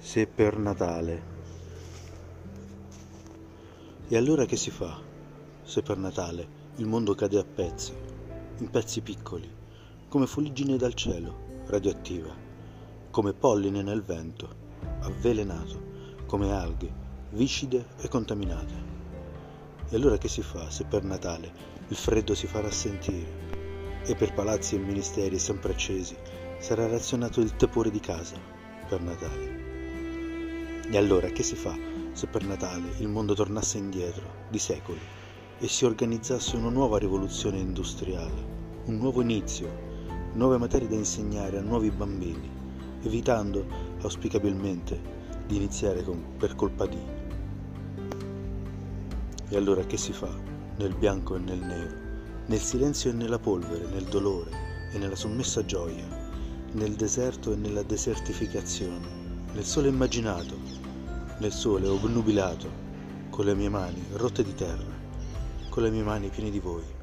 se per Natale. E allora che si fa se per Natale il mondo cade a pezzi, in pezzi piccoli, come fuliggine dal cielo, radioattiva, come polline nel vento, avvelenato, come alghe, viscide e contaminate? E allora che si fa se per Natale il freddo si farà sentire e per palazzi e ministeri sempre accesi sarà razionato il tepore di casa per Natale? E allora che si fa se per Natale il mondo tornasse indietro di secoli e si organizzasse una nuova rivoluzione industriale, un nuovo inizio, nuove materie da insegnare a nuovi bambini, evitando auspicabilmente di iniziare con per colpa di. E allora che si fa nel bianco e nel nero, nel silenzio e nella polvere, nel dolore e nella sommessa gioia, nel deserto e nella desertificazione, nel sole immaginato, nel sole obnubilato, con le mie mani rotte di terra, con le mie mani piene di voi.